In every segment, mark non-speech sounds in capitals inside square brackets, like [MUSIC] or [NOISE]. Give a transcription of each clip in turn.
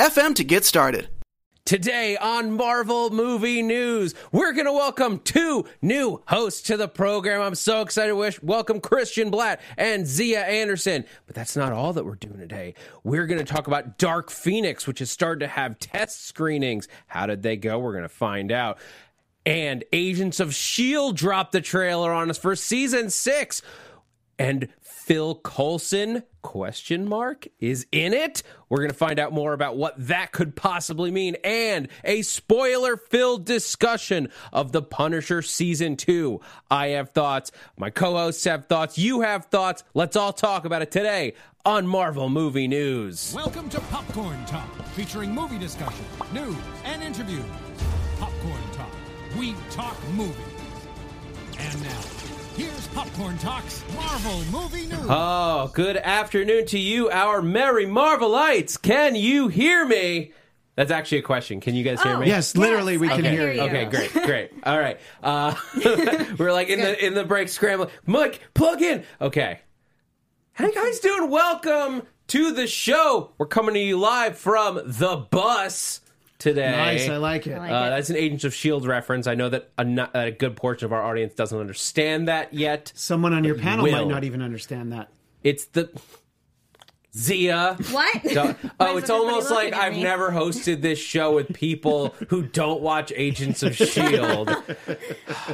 anchor.fm to get started. Today on Marvel Movie News, we're going to welcome two new hosts to the program. I'm so excited to wish welcome Christian Blatt and Zia Anderson. But that's not all that we're doing today. We're going to talk about Dark Phoenix, which has started to have test screenings. How did they go? We're going to find out. And Agents of S.H.I.E.L.D. dropped the trailer on us for season six. And Phil Coulson question mark is in it. We're going to find out more about what that could possibly mean and a spoiler filled discussion of The Punisher season 2. I have thoughts, my co-hosts have thoughts, you have thoughts. Let's all talk about it today on Marvel Movie News. Welcome to Popcorn Talk, featuring movie discussion, news, and interviews. Popcorn Talk. We talk movies. And now, Popcorn Talk's Marvel Movie News. Oh, good afternoon to you, our merry Marvelites. Can you hear me? That's actually a question. Can you guys hear Oh, me? Yes, literally, we can can hear you. you. Okay, great, [LAUGHS] great. All right. Uh, [LAUGHS] we're like in the in the break scrambling. Mike, plug in. Okay. hey guys doing? Welcome to the show. We're coming to you live from the bus today. Nice, I like it. like Uh, it. that's an Agents of Shield reference. I know that a, no- a good portion of our audience doesn't understand that yet. Someone on your panel will. might not even understand that. It's the Zia. What? Don't- [LAUGHS] oh, it's almost like I've me? never hosted this show with people who don't watch Agents of S.H.I.E.L.D. [LAUGHS]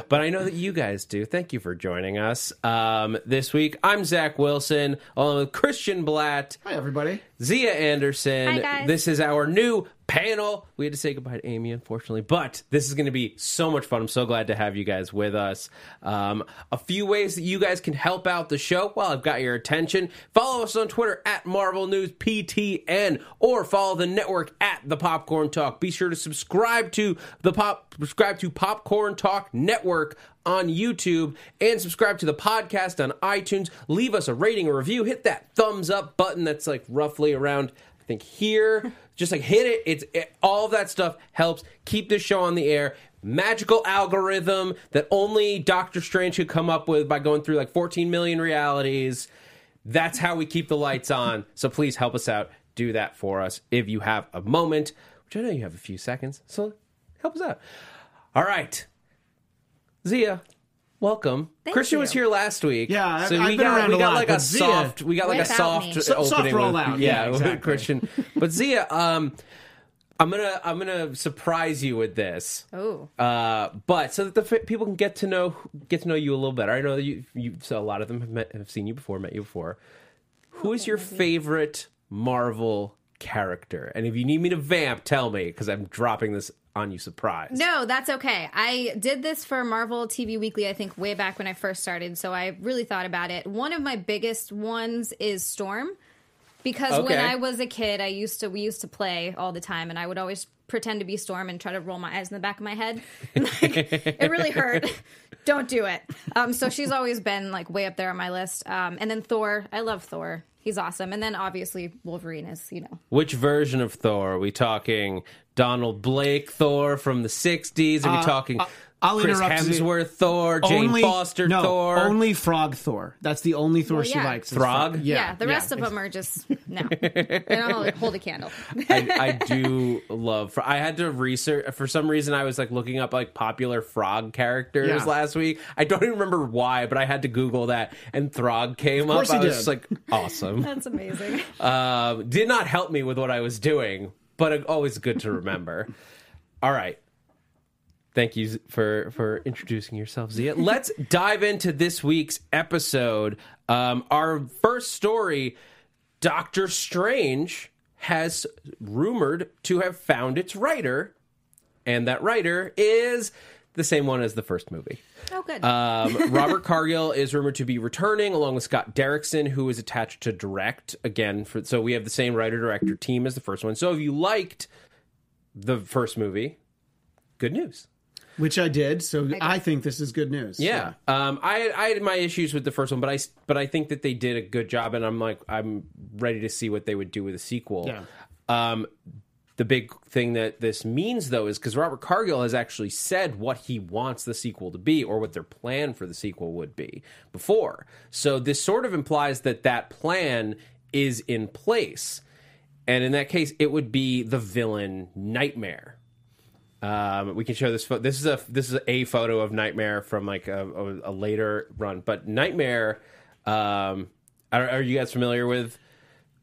But I know that you guys do. Thank you for joining us. Um, this week, I'm Zach Wilson, along with Christian Blatt, Hi, everybody. Zia Anderson. Hi, guys. This is our new panel. We had to say goodbye to Amy, unfortunately, but this is going to be so much fun. I'm so glad to have you guys with us. Um, a few ways that you guys can help out the show. Well, I've got your attention. Follow us on Twitter at Marvel News PTN, or follow the network at the Popcorn Talk. Be sure to subscribe to the pop subscribe to Popcorn Talk Network on YouTube and subscribe to the podcast on iTunes. Leave us a rating or review. Hit that thumbs up button that's like roughly around I think here. Just like hit it. It's it, all of that stuff helps keep this show on the air. Magical algorithm that only Doctor Strange could come up with by going through like 14 million realities. That's how we keep the lights on. So please help us out. Do that for us if you have a moment, which I know you have a few seconds. So help us out. All right. Zia, welcome. Thank Christian you. was here last week. Yeah, I've- so I've we been got around we a got lot, like a but Zia- soft we got like a soft me. Opening soft with- rollout. Yeah, Yeah, with exactly. [LAUGHS] Christian. But Zia, um, I'm gonna I'm gonna surprise you with this. Oh. Uh, but so that the f- people can get to know get to know you a little better. I know that you you so a lot of them have met have seen you before, met you before. Who is your favorite Marvel character? And if you need me to vamp, tell me because I'm dropping this on you surprise. No, that's okay. I did this for Marvel TV Weekly, I think, way back when I first started. So I really thought about it. One of my biggest ones is Storm. Because when I was a kid, I used to we used to play all the time, and I would always pretend to be Storm and try to roll my eyes in the back of my head. [LAUGHS] like, it really hurt. Don't do it. Um, so she's always been like way up there on my list. Um, and then Thor, I love Thor. He's awesome. And then obviously Wolverine is, you know, Which version of Thor? Are we talking Donald Blake Thor from the 60s? Are we Uh, talking uh, I'll Chris interrupt you. Hemsworth Thor, Jane Foster no, Thor? only Frog Thor. That's the only Thor Well, she likes. is Frog? yeah. yeah. the rest of them are just no. they don't hold, hold a candle. [LAUGHS] I, I do love. I had to research for some reason. I was like looking up like popular frog characters Yeah. last week. I don't even remember why, but I had to Google that, and Throg came up. course I was did. just like, awesome. That's amazing. Um, [LAUGHS] did not help me with what I was doing, but always good to remember. All right. Thank you for for introducing yourself, Zia. Let's dive into this week's episode. Um, our first story: Doctor Strange has rumored to have found its writer, and that writer is the same one as the first movie. Oh, good. Um, [LAUGHS] Robert Cargill is rumored to be returning, along with Scott Derrickson, who is attached to direct again. For, so we have the same writer director team as the first one. So if you liked the first movie, good news. Which I did, so I, think this is good news. Yeah, um, I I had my issues with the first one, but I but I think that they did a good job, and I'm like I'm ready to see what they would do with a sequel. Yeah. Um, the big thing that this means, though, is because Robert Cargill has actually said what he wants the sequel to be, or what their plan for the sequel would be before. So this sort of implies that that plan is in place, and in that case, it would be the villain Nightmare. Um, we can show this. Fo- this is a this is a photo of Nightmare from like a, a, a later run. But Nightmare, um, are, are you guys familiar with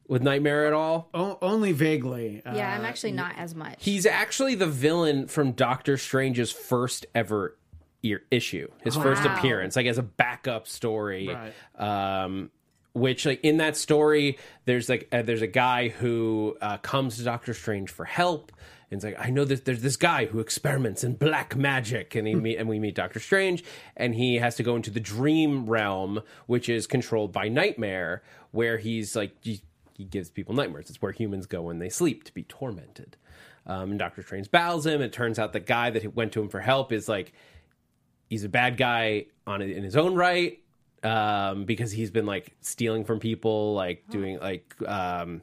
with Nightmare at all? O- only vaguely. Uh, yeah, I'm actually not as much. He's actually the villain from Doctor Strange's first ever ear- issue, his first appearance, like as a backup story. Right. Um, which, like in that story, there's like uh, there's a guy who uh, comes to Doctor Strange for help, and it's like I know that there's this guy who experiments in black magic, and he meet, and we meet Doctor Strange, and he has to go into the dream realm, which is controlled by Nightmare, where he's like. He, he gives people nightmares. It's where humans go when they sleep to be tormented. Um, and Doctor Strange battles him. It turns out the guy that went to him for help is like he's a bad guy on in his own right um, because he's been like stealing from people, like doing like um,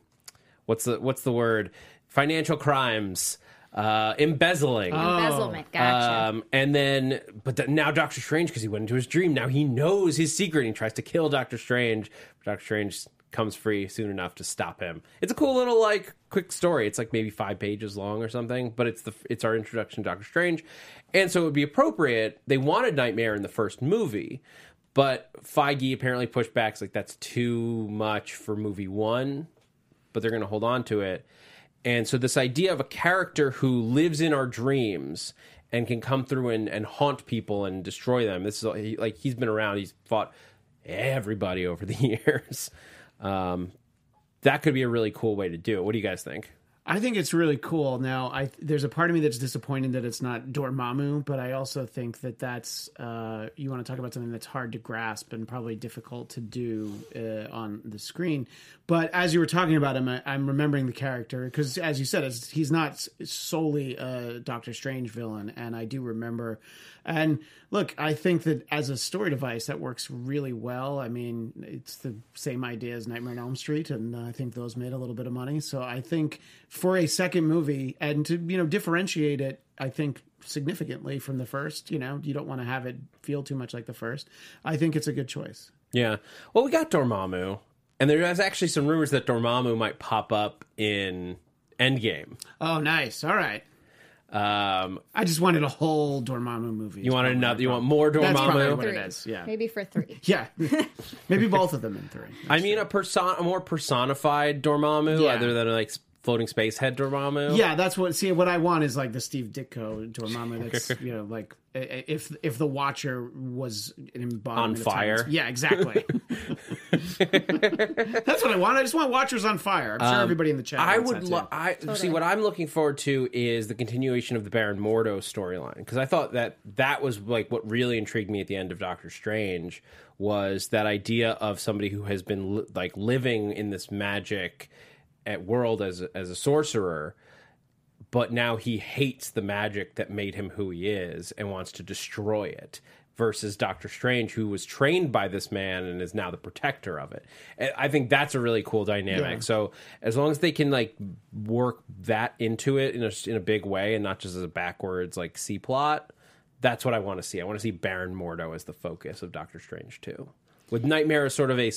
what's the what's the word? Financial crimes, uh, embezzling. Embezzlement. Gotcha. Um, and then, but now Doctor Strange, because he went into his dream, now he knows his secret. and He tries to kill Doctor Strange. But Doctor Strange comes free soon enough to stop him. It's a cool little like quick story. It's like maybe five pages long or something, but it's the it's our introduction to Doctor Strange, and so it would be appropriate. They wanted Nightmare in the first movie, but Feige apparently pushed back. It's like that's too much for movie one, but they're going to hold on to it. And so this idea of a character who lives in our dreams and can come through and, and haunt people and destroy them. This is like he's been around. He's fought everybody over the [LAUGHS] years. Um, that could be a really cool way to do it. What do you guys think? I think it's really cool. Now, I there's a part of me that's disappointed that it's not Dormammu, but I also think that that's uh, you want to talk about something that's hard to grasp and probably difficult to do uh, on the screen. But as you were talking about him, I, I'm remembering the character because, as you said, he's not solely a Doctor Strange villain, and I do remember. And look, I think that as a story device, that works really well. I mean, it's the same idea as Nightmare on Elm Street, and uh, I think those made a little bit of money. So I think for a second movie and to you know differentiate it, I think significantly from the first. You know, you don't want to have it feel too much like the first. I think it's a good choice. Yeah. Well, we got Dormammu, and there's actually some rumors that Dormammu might pop up in Endgame. Oh, nice. All right. Um, I just wanted a whole Dormammu movie. you want another? You want more Dormammu? That's probably what it Three. is. Yeah. Maybe for three. [LAUGHS] Yeah. Maybe both of them in three. I mean, a person, a more personified Dormammu, Yeah. other than like floating space head Dormammu. Yeah, that's what. See, what I want is like the Steve Ditko Dormammu. That's [LAUGHS] you know, like i- i- if if the Watcher was an embodiment On fire? Tyrants. Yeah, exactly. [LAUGHS] [LAUGHS] that's what I want. I just want Watchers on fire. I'm sure everybody in the chat. Um, I wants would that, lo- too. I see what I'm looking forward to is the continuation of the Baron Mordo storyline because I thought that that was like what really intrigued me at the end of Doctor Strange was that idea of somebody who has been li- like living in this magic at world as a, as a sorcerer but now he hates the magic that made him who he is and wants to destroy it versus Doctor Strange who was trained by this man and is now the protector of it. And I think that's a really cool dynamic. Yeah. So as long as they can like work that into it in a in a big way and not just as a backwards like C plot, that's what I want to see. I want to see Baron Mordo as the focus of Doctor Strange too. With Nightmare as sort of a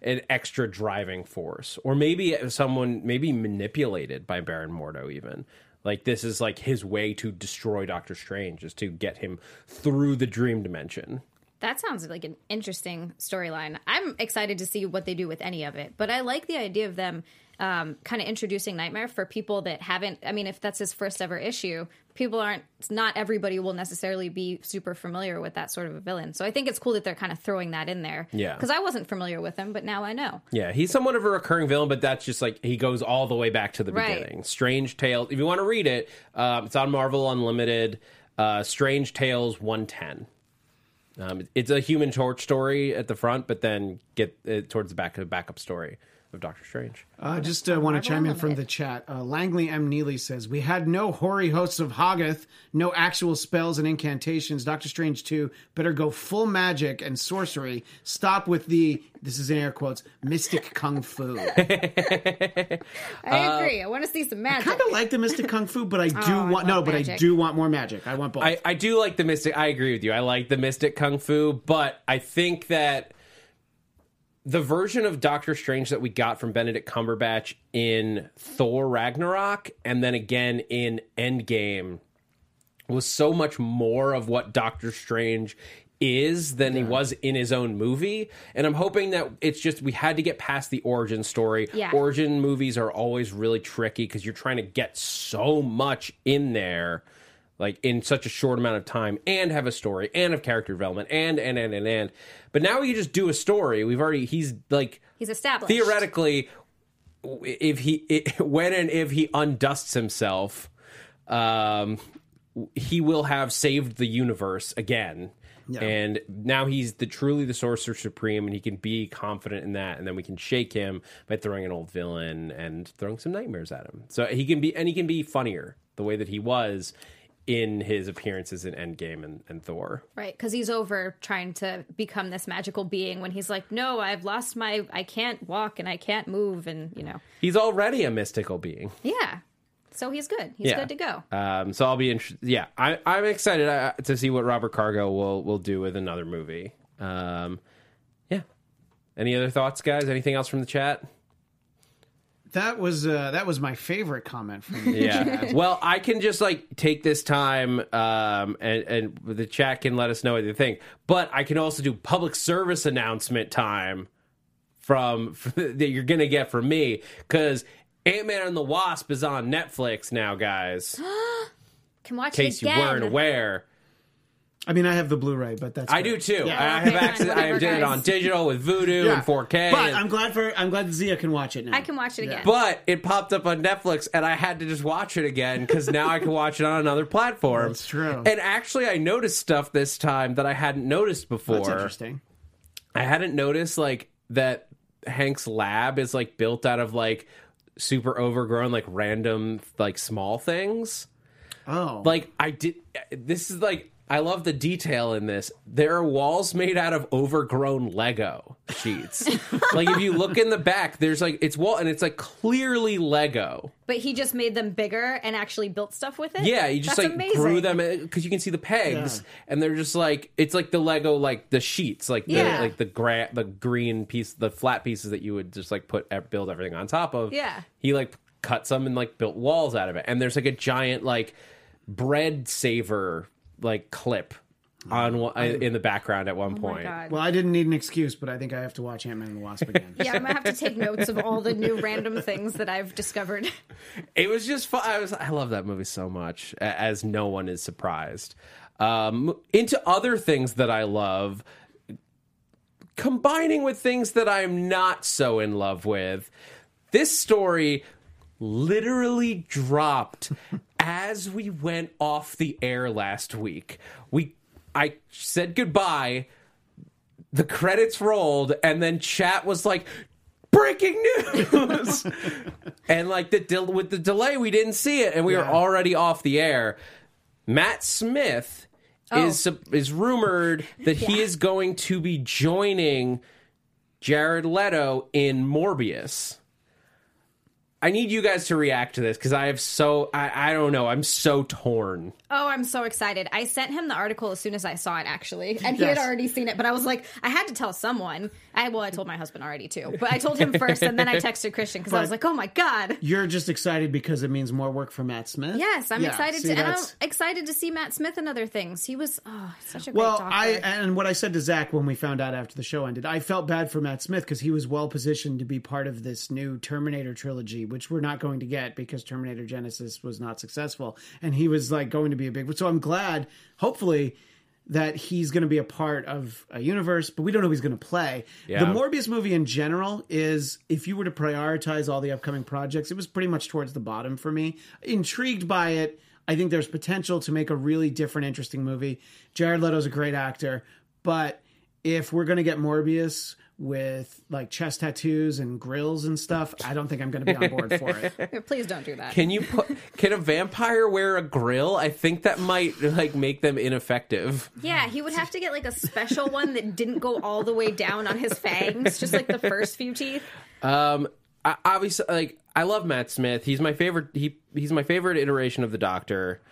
an extra driving force, or maybe someone maybe manipulated by Baron Mordo even. Like this is like his way to destroy Doctor Strange, is to get him through the dream dimension. That sounds like an interesting storyline. I'm excited to see what they do with any of it, but I like the idea of them um, kind of introducing Nightmare for people that haven't. I mean, if that's his first ever issue, people aren't. Not everybody will necessarily be super familiar with that sort of a villain. So I think it's cool that they're kind of throwing that in there. Yeah. because I wasn't familiar with him, but now I know. Yeah, he's somewhat of a recurring villain, but that's just like he goes all the way back to the Right. beginning. Strange Tales. If you want to read it, um, it's on Marvel Unlimited. uh, Strange Tales 110. Um, it's a Human Torch story at the front, but then get uh, towards the back of the backup story of Doctor Strange. Uh, just uh, want to chime in from it. the chat. Uh, Langley M. Neely says, We had no hoary hosts of Hoggoth, no actual spells and incantations. Doctor Strange 2 better go full magic and sorcery. Stop with the, this is in air quotes, mystic kung fu. [LAUGHS] I agree. I want to see some magic. I kind of like the mystic kung fu, but I do Oh, I want, no, love but I do want more magic. I want both. I, I do like the mystic. I agree with you. I like the mystic kung fu, but I think that the version of Doctor Strange that we got from Benedict Cumberbatch in Thor Ragnarok and then again in Endgame was so much more of what Doctor Strange is than he was in his own movie. And I'm hoping that it's just we had to get past the origin story. Yeah. Origin movies are always really tricky because you're trying to get so much in there like in such a short amount of time and have a story and have character development and and and and and. But now we can just do a story. We've already he's like He's established. theoretically if he when and if he undusts himself um he will have saved the universe again. And now he's the truly the sorcerer supreme and he can be confident in that. And then we can shake him by throwing an old villain and throwing some nightmares at him. So he can be and he can be funnier the way that he was in his appearances in endgame and, and thor Right, because he's over trying to become this magical being when he's like, no, I've lost my, I can't walk and I can't move, and you know, he's already a mystical being yeah. So he's good. He's Yeah. good to go. Um, so I'll be interested. Yeah, I, I'm excited uh, to see what Robert Cargill will will do with another movie. Um, yeah. Any other thoughts, guys? Anything else from the chat? That was uh, that was my favorite comment from the Yeah. [LAUGHS] well, I can just like take this time, um, and and the chat can let us know what they think. But I can also do public service announcement time from [LAUGHS] that you're gonna get from me because Ant Man and the Wasp is on Netflix now, guys. [GASPS] Can watch In case it you weren't aware. I mean, I have the Blu-ray, but that's I good. do too. Yeah. I have Okay, access. [LAUGHS] I whatever, did it guys. on digital with Vudu Yeah. and 4K. But and- I'm glad for I'm glad Zia can watch it now. I can watch it again. but it popped up on Netflix, and I had to just watch it again because now I can watch it on another platform. That's true. And actually, I noticed stuff this time that I hadn't noticed before. That's interesting. I hadn't noticed like that Hank's lab is like built out of like super overgrown like random like small things. Oh, Like I did this is like I love the detail in this. There are walls made out of overgrown Lego sheets. [LAUGHS] like if you look in the back, there's like it's wall and it's like clearly Lego. but he just made them bigger and actually built stuff with it. Yeah, you just That's like amazing. grew them uh, because you can see the pegs, and they're just like it's like the Lego like the sheets, like the Yeah. like the gra- the green piece, the flat pieces that you would just like put build everything on top of. Yeah. he like cut some and like built walls out of it, and there's like a giant like bread saver like clip on one, in the background at one Oh my point. god. well, I didn't need an excuse, but I think I have to watch Ant Man and the Wasp again. [LAUGHS] yeah, I'm gonna have to take notes of all the new random things that I've discovered. [LAUGHS] It was just fun. I was I love that movie so much, a- as no one is surprised. Um, into other things that I love, combining with things that I'm not so in love with. This story literally dropped as we went off the air last week. We I said goodbye the credits rolled and then chat was like breaking news! [LAUGHS] And like the del- with the delay we didn't see it and we were already off the air. Matt smith oh. is is rumored that he is going to be joining jared leto in morbius i need you guys to react to this because i have so I, I don't know i'm so torn Oh, I'm so excited. I sent him the article as soon as I saw it, actually. And he had already seen it, but I was like, I had to tell someone. I Well, I told my husband already, too. But I told him [LAUGHS] first, and then I texted Christian because I was like, oh my God. You're just excited because it means more work for Matt Smith. Yes, I'm Yeah, excited see, to, and I'm excited to see Matt Smith and other things. He was oh, such a great Well, doctor. I and what I said to Zach when we found out after the show ended, I felt bad for Matt Smith because he was well positioned to be part of this new Terminator trilogy, which we're not going to get because Terminator Genisys was not successful, and he was like going to be a big. So I'm glad, hopefully, that he's going to be a part of a universe, but we don't know who he's going to play. Yeah. The Morbius movie in general is, if you were to prioritize all the upcoming projects, it was pretty much towards the bottom for me. Intrigued by it. I think there's potential to make a really different, interesting movie. Jared Leto's a great actor, but if we're gonna get Morbius with like chest tattoos and grills and stuff, I don't think I'm gonna be on board for it. [LAUGHS] Please don't do that. Can you put? Can a vampire wear a grill? I think that might like make them ineffective. yeah, he would have to get like a special one that didn't go all the way down on his fangs, just like the first few teeth. Um, I, obviously, like I love Matt Smith. He's my favorite. He he's my favorite iteration of the Doctor.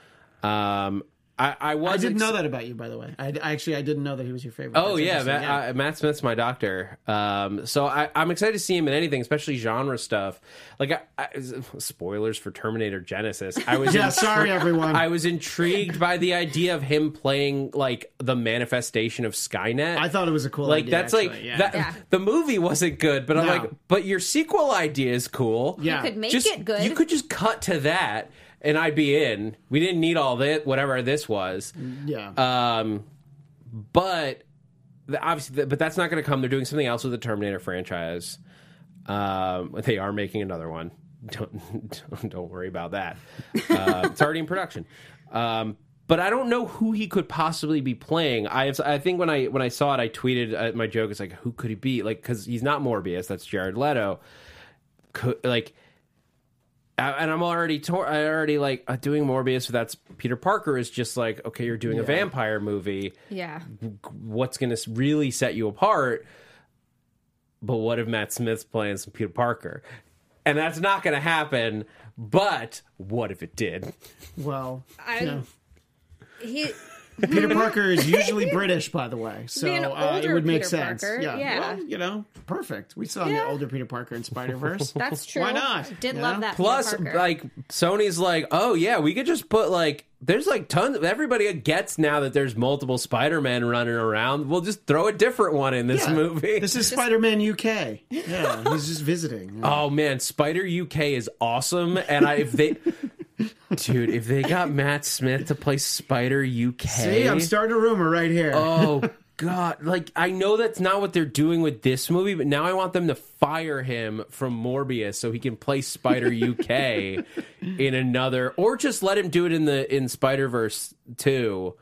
Um, I I was I didn't ex- know that about you, by the way. I, I actually I didn't know that he was your favorite. Oh yeah, interesting. Matt, Uh, Matt Smith's my doctor. Um, so I, I'm excited to see him in anything, especially genre stuff. Like, I, I, spoilers for Terminator Genisys. I was [LAUGHS] Yeah, in- sorry everyone. I was intrigued by the idea of him playing like the manifestation of Skynet. I thought it was a cool like idea, that's actually, like yeah. that. Yeah. The movie wasn't good, but I'm No. like, but your sequel idea is cool. Yeah. You could make just it good. you could just cut to that, and I'd be in. We didn't need all that, whatever this was. yeah. Um, but the, obviously, but that's not going to come. They're doing something else with the Terminator franchise. Um, they are making another one. Don't don't, don't worry about that. Uh, it's already in production. Um, but I don't know who he could possibly be playing. I I think when I when I saw it, I tweeted uh, my joke. It's like, who could he be? Like, because he's not Morbius. That's Jared Leto. Could like and I'm already tor- I already like uh, doing Morbius. That's Peter Parker is just like okay, you're doing a vampire movie. Yeah. What's going to really set you apart? But what if Matt Smith's playing some Peter Parker? And that's not going to happen. But what if it did? well, I, you know, he Peter Parker is usually British, by the way, so Being an uh, it older would make Peter sense. Parker, yeah. yeah. well, you know, perfect. We saw Yeah. the older Peter Parker in Spider Verse. [LAUGHS] that's true. Why not? Did You love know? that. Plus, Peter Parker. like Sony's like, oh yeah, we could just put like there's like tons. Everybody gets now that there's multiple Spider-Man running around. We'll just throw a different one in this Yeah. movie. This is Spider Man UK. Yeah, he's just visiting. [LAUGHS] Oh man, Spider UK is awesome, and I if they, dude, if they got [LAUGHS] Matt Smith to play Spider UK, See, I'm starting a rumor right here. oh [LAUGHS] god, like I know that's not what they're doing with this movie, but now I want them to fire him from Morbius so he can play Spider [LAUGHS] UK in another, or just let him do it in the in Spider Verse too.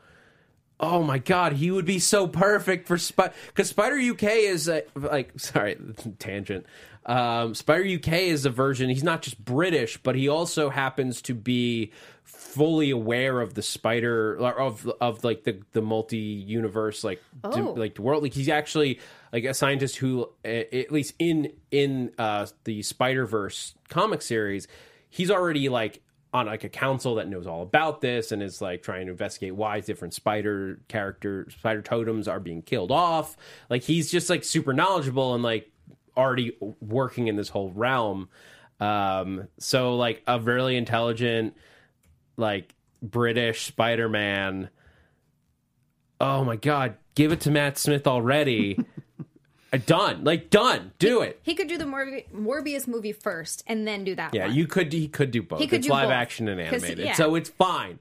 Oh my god, he would be so perfect for Spider because Spider UK is a, like [LAUGHS] sorry [LAUGHS] tangent. Um, Spider UK is a version. He's not just British, but he also happens to be fully aware of the spider or of of like the the multi universe like Oh. like the world. Like he's actually like a scientist who at least in in uh, the Spider Verse comic series, he's already like on like a council that knows all about this and is like trying to investigate why different spider character spider totems are being killed off. Like he's just like super knowledgeable and like already working in this whole realm. Um so like a really intelligent like british spider-man. Oh my god give it to matt smith already [LAUGHS] Uh, done like done do it he could do the Morbi- Morbius movie first and then do that. Yeah, one. you could. He could do both. He could it's do live both. action and animated, yeah. so it's fine.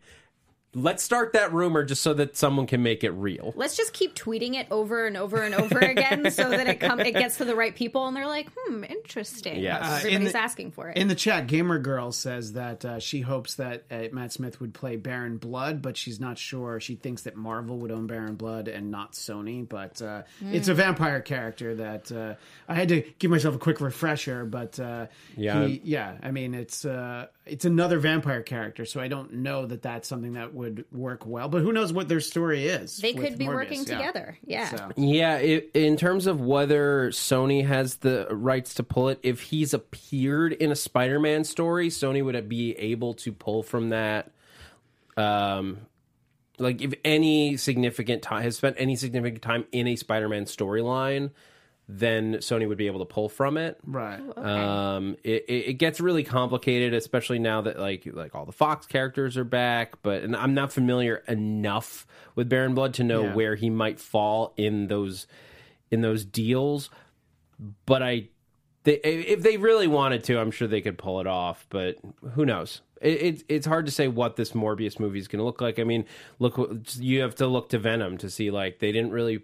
Let's start that rumor just so that someone can make it real. Let's just keep tweeting it over and over and over [LAUGHS] again, so that it come it gets to the right people, and they're like, "Hmm, interesting." Yes. Uh, in everybody's the- asking for it. In the chat, Gamer Girl says that uh, she hopes that uh, Matt Smith would play Baron Blood, but she's not sure. She thinks that Marvel would own Baron Blood and not Sony. But uh, it's a vampire character that uh, I had to give myself a quick refresher. But uh, Yeah. he- yeah. I mean, it's uh, it's another vampire character, so I don't know that that's something that would work well. But who knows what their story is? they could be Morbius, working yeah. together. Yeah. So. Yeah, it, in terms of whether Sony has the rights to pull it, if he's appeared in a Spider-Man story, Sony would be able to pull from that. Um, like if any significant time has spent any significant time in a Spider-Man storyline, then Sony would be able to pull from it. Right. Um, it, it it gets really complicated, especially now that like like all the Fox characters are back. But and I'm not familiar enough with Baron Blood to know Yeah. where he might fall in those in those deals. But I, they, if they really wanted to, I'm sure they could pull it off. But who knows? It, it, it's hard to say what this Morbius movie is going to look like. I mean, look, you have to look to Venom to see like they didn't really,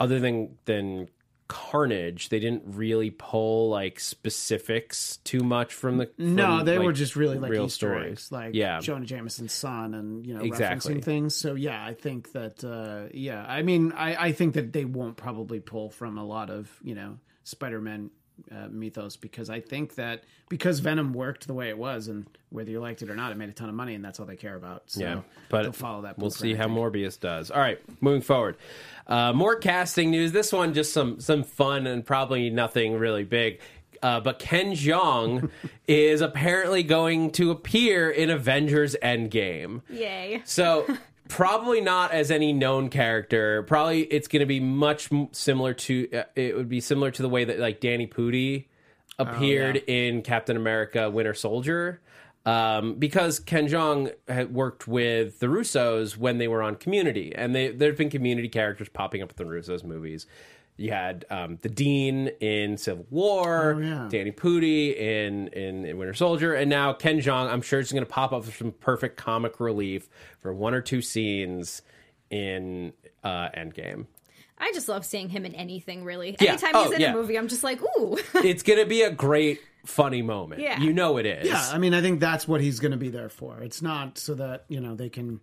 other than than Carnage, they didn't really pull like specifics too much from the. No, they like, were just really like real Easter stories. eggs, like Yeah. Jonah Jameson's son, and you know, Exactly. referencing things. So yeah, I think that uh, yeah, I mean, I, I think that they won't probably pull from a lot of you know Spider-Man uh, mythos because I think that because Venom worked the way it was, and whether you liked it or not, it made a ton of money, and that's all they care about. So Yeah, but they'll follow that. We'll see how. Morbius does. All right, moving forward. Uh, more casting news. This one just some some fun and probably nothing really big. Uh, but Ken Jeong [LAUGHS] is apparently going to appear in Avengers Endgame. Yay. So [LAUGHS] probably not as any known character. Probably it's going to be much m- similar to. Uh, it would be similar to the way that like Danny Pudi appeared in Captain America: Winter Soldier. Um, because Ken Jeong had worked with the Russos when they were on Community, and they, there have been Community characters popping up in the Russos movies. You had um, the Dean in Civil War, Oh, yeah. Danny Pudi in, in in Winter Soldier, and now Ken Jeong. I'm sure is going to pop up for some perfect comic relief for one or two scenes in uh, Endgame. I just love seeing him in anything, really. Yeah. Anytime Oh, he's in yeah. a movie, I'm just like, ooh. [LAUGHS] It's going to be a great, funny moment. Yeah. You know it is. Yeah, I mean, I think that's what he's going to be there for. It's not so that you know they can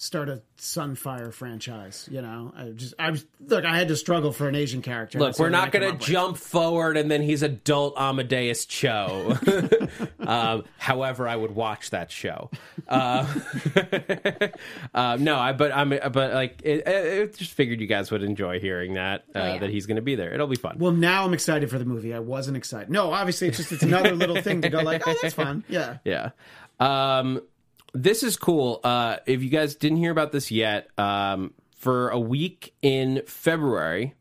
start a Sunfire franchise. You know, I just I was look. I had to struggle for an Asian character. Look, we're not going up to with. jump forward and then he's adult Amadeus Cho. [LAUGHS] [LAUGHS] um, however, I would watch that show. Uh, uh, [LAUGHS] no, I but I'm but like it, I I just figured you guys would enjoy hearing that uh, yeah. that he's going to be there. It'll be fun. Well, now I'm excited for the movie. I wasn't excited. No, obviously it's just it's another little thing to go like, oh, that's fun. Yeah. Yeah. Um, this is cool. Uh, if you guys didn't hear about this yet, um, for a week in February,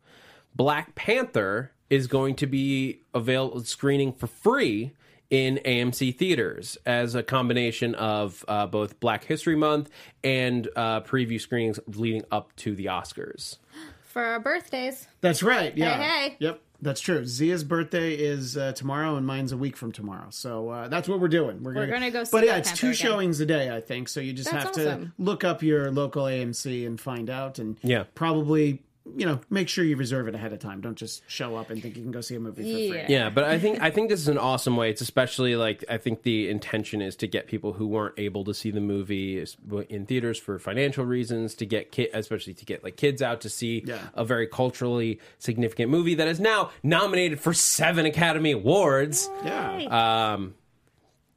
Black Panther is going to be available screening for free in AMC theaters as a combination of uh, both Black History Month and uh, preview screenings leading up to the Oscars. [GASPS] For our birthdays. That's right. Yeah. Hey, hey. Yep. That's true. Zia's birthday is uh, tomorrow, and mine's a week from tomorrow. So uh, that's what we're doing. We're, gonna go see But yeah, Black it's Panther two again. showings a day, I think. So you just That's have awesome. to look up your local AMC and find out, and Yeah. probably you know make sure you reserve it ahead of time. Don't just show up and think you can go see a movie for free. Yeah. Yeah, but I think I think this is an awesome way. It's especially like I think the intention is to get people who weren't able to see the movie in theaters for financial reasons to get kid, especially to get like kids out to see Yeah. a very culturally significant movie that is now nominated for seven Academy Awards. Yeah. Um,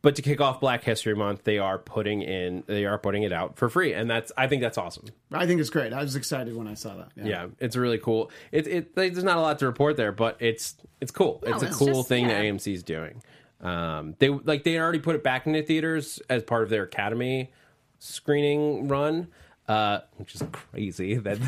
but to kick off Black History Month, they are putting in they are putting it out for free, and that's I think that's awesome. I think it's great. I was excited when I saw that. Yeah, it's really cool. It, it there's not a lot to report there, but it's it's cool. it's a it's cool just- thing yeah. that is doing. Um, they like they already put it back into theaters as part of their Academy screening run, uh, which is crazy [LAUGHS] that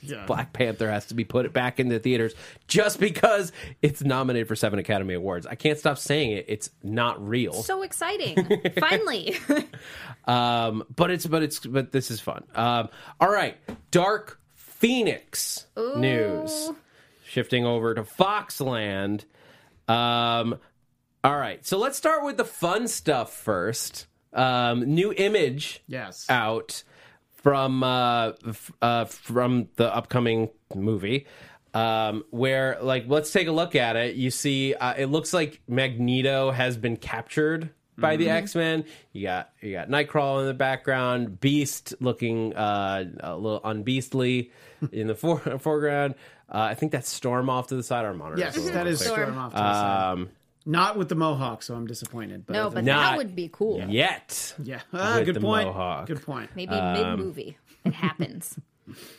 Yeah. Black Panther has to be put back into theaters just because it's nominated for seven Academy Awards. I can't stop saying it. It's not real. So exciting. [LAUGHS] Finally. [LAUGHS] Um, but it's but it's but this is fun. Um, all right, Dark Phoenix news. Shifting over to Foxland. Um, all right, so let's start with the fun stuff first. Um, new image Yes. out from uh, f- uh, from the upcoming movie. Um, where like let's take a look at it. You see, uh, it looks like Magneto has been captured by the X Men. You got you got Nightcrawler in the background, Beast looking uh, a little unbeastly [LAUGHS] in the fore- foreground. Uh, I think that's Storm off to the side. Our monitor. Yes, that is Storm. Storm off to the side. Um, Not with the mohawk, so I'm disappointed. But no, but Not that would be cool. yet. yeah, ah, with good the point. mohawk. Good point. Maybe Um, mid movie. It happens. [LAUGHS]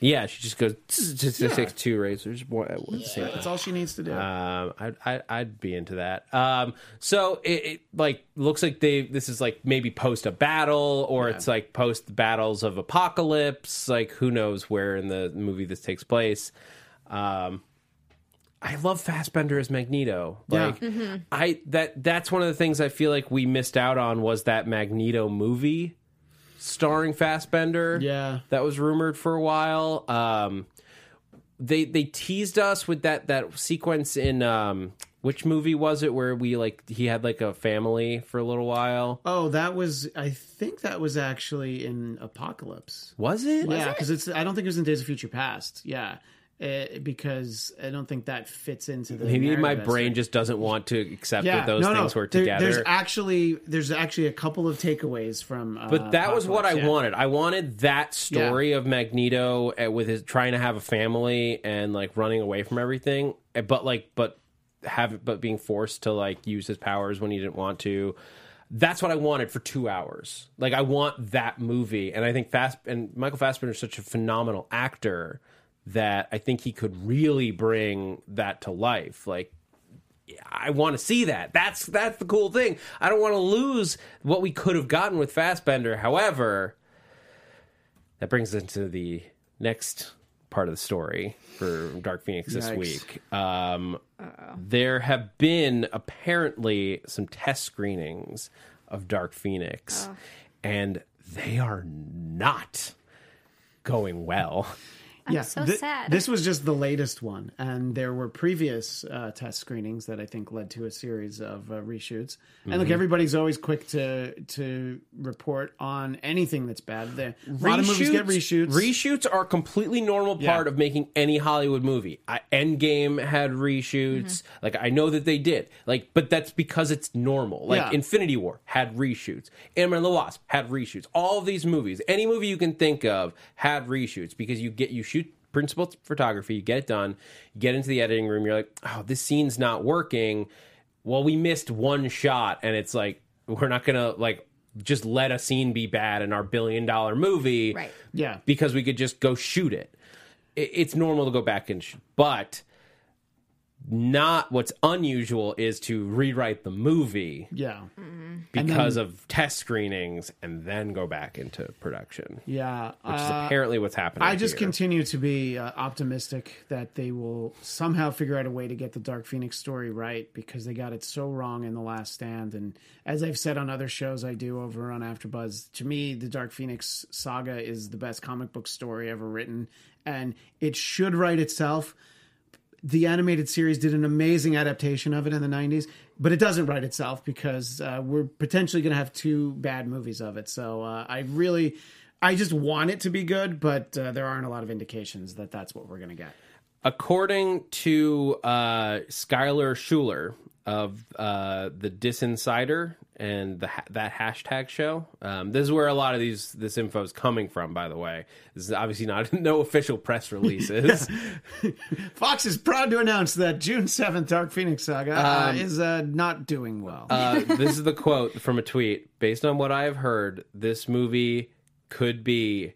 Yeah, she just goes just just takes two razors. One at the same That's all she needs to do. Um, I'd, I'd I'd be into that. Um, so it, it like looks like they this is like maybe post a battle or it's like post the battles of apocalypse. Like who knows where in the movie this takes place. Um, I love Fassbender as Magneto. Yeah. Like I that that's one of the things I feel like we missed out on was that Magneto movie starring Fassbender Yeah. that was rumored for a while. Um, they they teased us with that that sequence in um, which movie was it where we like he had like a family for a little while? oh, that was. I think that was actually in Apocalypse. Was it? yeah, because it's. I don't think it was in Days of Future Past. Yeah, uh, because I don't think that fits into the. Maybe my brain just doesn't want to accept yeah, that those no, things no. were There- together. there's actually there's actually a couple of takeaways from. Uh, But that was what I yeah. wanted. I wanted that story of Magneto uh, with his trying to have a family and like running away from everything, uh, but like but have but being forced to like use his powers when he didn't want to. That's what I wanted for two hours. Like I want that movie, and I think Fast and Michael Fassbender is such a phenomenal actor that I think he could really bring that to life. Like I want to see that. That's that's the cool thing. I don't want to lose what we could have gotten with Fassbender. However, that brings us into the next part of the story for Dark Phoenix this Yikes. week. Um, there have been apparently some test screenings of Dark Phoenix, and they are not going well. I'm yeah, so thi- sad. This was just the latest one, and there were previous uh, test screenings that I think led to a series of uh, reshoots. And Mm-hmm. look, everybody's always quick to to report on anything that's bad. The, a lot of movies get reshoots. Reshoots are a completely normal Yeah. part of making any Hollywood movie. I, Endgame had reshoots. Mm-hmm. Like I know that they did. Like, but that's because it's normal. Like Yeah. Infinity War had reshoots. Ant-Man and the Wasp had reshoots. All of these movies, any movie you can think of, had reshoots because you get you shoot principal photography, you get it done, you get into the editing room, you're like, oh, this scene's not working. Well, we missed one shot, and it's like we're not gonna like just let a scene be bad in our billion dollar movie Right. Yeah, because we could just go shoot it. I- It's normal to go back and shoot, but not what's unusual is to rewrite the movie yeah, because of test screenings and then go back into production, yeah. which is Uh, apparently what's happening. I just here. continue to be uh, optimistic that they will somehow figure out a way to get the Dark Phoenix story right because they got it so wrong in the Last Stand. And as I've said on other shows I do over on AfterBuzz, to me, the Dark Phoenix saga is the best comic book story ever written, and it should write itself. The animated series did an amazing adaptation of it in the 90s, but it doesn't write itself because uh, we're potentially going to have two bad movies of it. So uh, I really, I just want it to be good, but uh, there aren't a lot of indications that that's what we're going to get. According to uh, Skyler Shuler of uh, the Disinsider and the that hashtag show, um, this is where a lot of these this info is coming from. By the way, this is obviously not [LAUGHS] no official press releases. [LAUGHS] Fox is proud to announce that June 7th, Dark Phoenix Saga uh, is uh, not doing well. uh, this is the quote from a tweet. Based on what I have heard, this movie could be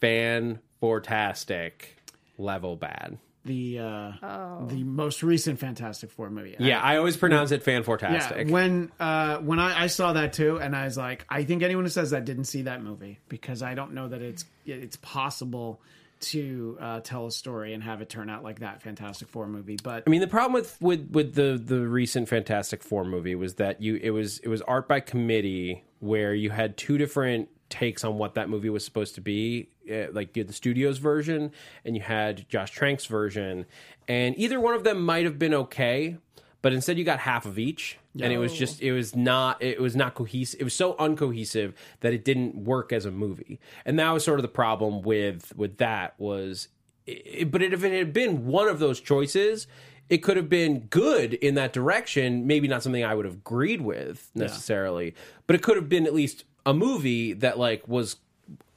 fan fantastic level bad. The uh, the most recent Fantastic Four movie. Yeah, I always pronounce it fan Yeah, fantastic. when uh, when I, I saw that too, and I was like, I think anyone who says that didn't see that movie because I don't know that it's it's possible to uh, tell a story and have it turn out like that Fantastic Four movie. But I mean, the problem with with with the the recent Fantastic Four movie was that you it was it was art by committee where you had two different takes on what that movie was supposed to be. Uh, like you had the studio's version and you had Josh Trank's version, and either one of them might have been okay, but instead you got half of each, and it was just it was not it was not cohesive. It was so uncohesive that it didn't work as a movie, and that was sort of the problem with with that was it, but if it had been one of those choices, it could have been good in that direction. Maybe not something I would have agreed with necessarily, but it could have been at least a movie that like was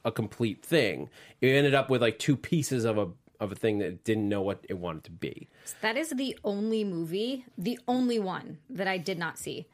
a complete thing. It ended up with like two pieces of a of a thing that didn't know what it wanted to be. That is the only movie, the only one that I did not see.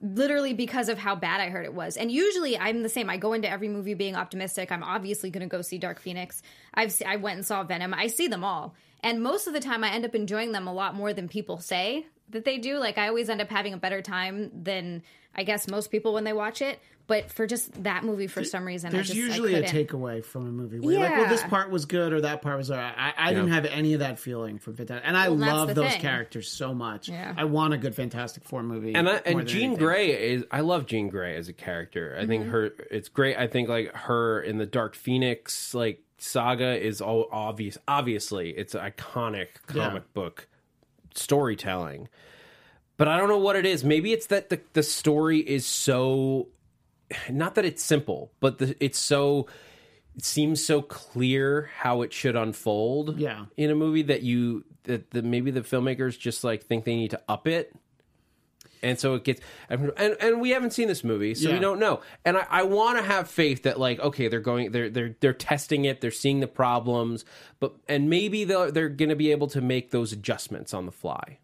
Literally because of how bad I heard it was. And usually I'm the same. I go into every movie being optimistic. I'm obviously going to go see Dark Phoenix. I've I went and saw Venom. I see them all. And most of the time I end up enjoying them a lot more than people say that they do. Like I always end up having a better time than I guess most people when they watch it. But for just that movie for some reason there's I just usually I a couldn't. takeaway from a movie where you're like, well, this part was good or that part was all right. I, I didn't have any of that feeling from Fantastic, and I Well, love those thing. characters so much. Yeah. I want a good Fantastic Four movie, and I, and Jean anything. Grey is I love Jean Grey as a character. I think mm-hmm. her it's great. I think like her in the Dark Phoenix like saga is all obvious. Obviously, it's an iconic comic Yeah. book storytelling. But I don't know what it is. Maybe it's that the the story is so not that it's simple, but the, it's so it seems so clear how it should unfold Yeah. in a movie that you that the, maybe the filmmakers just like think they need to up it and so it gets and and we haven't seen this movie so we don't know and i, I want to have faith that like okay they're going they're they're they're testing it they're seeing the problems but and maybe they're they're going to be able to make those adjustments on the fly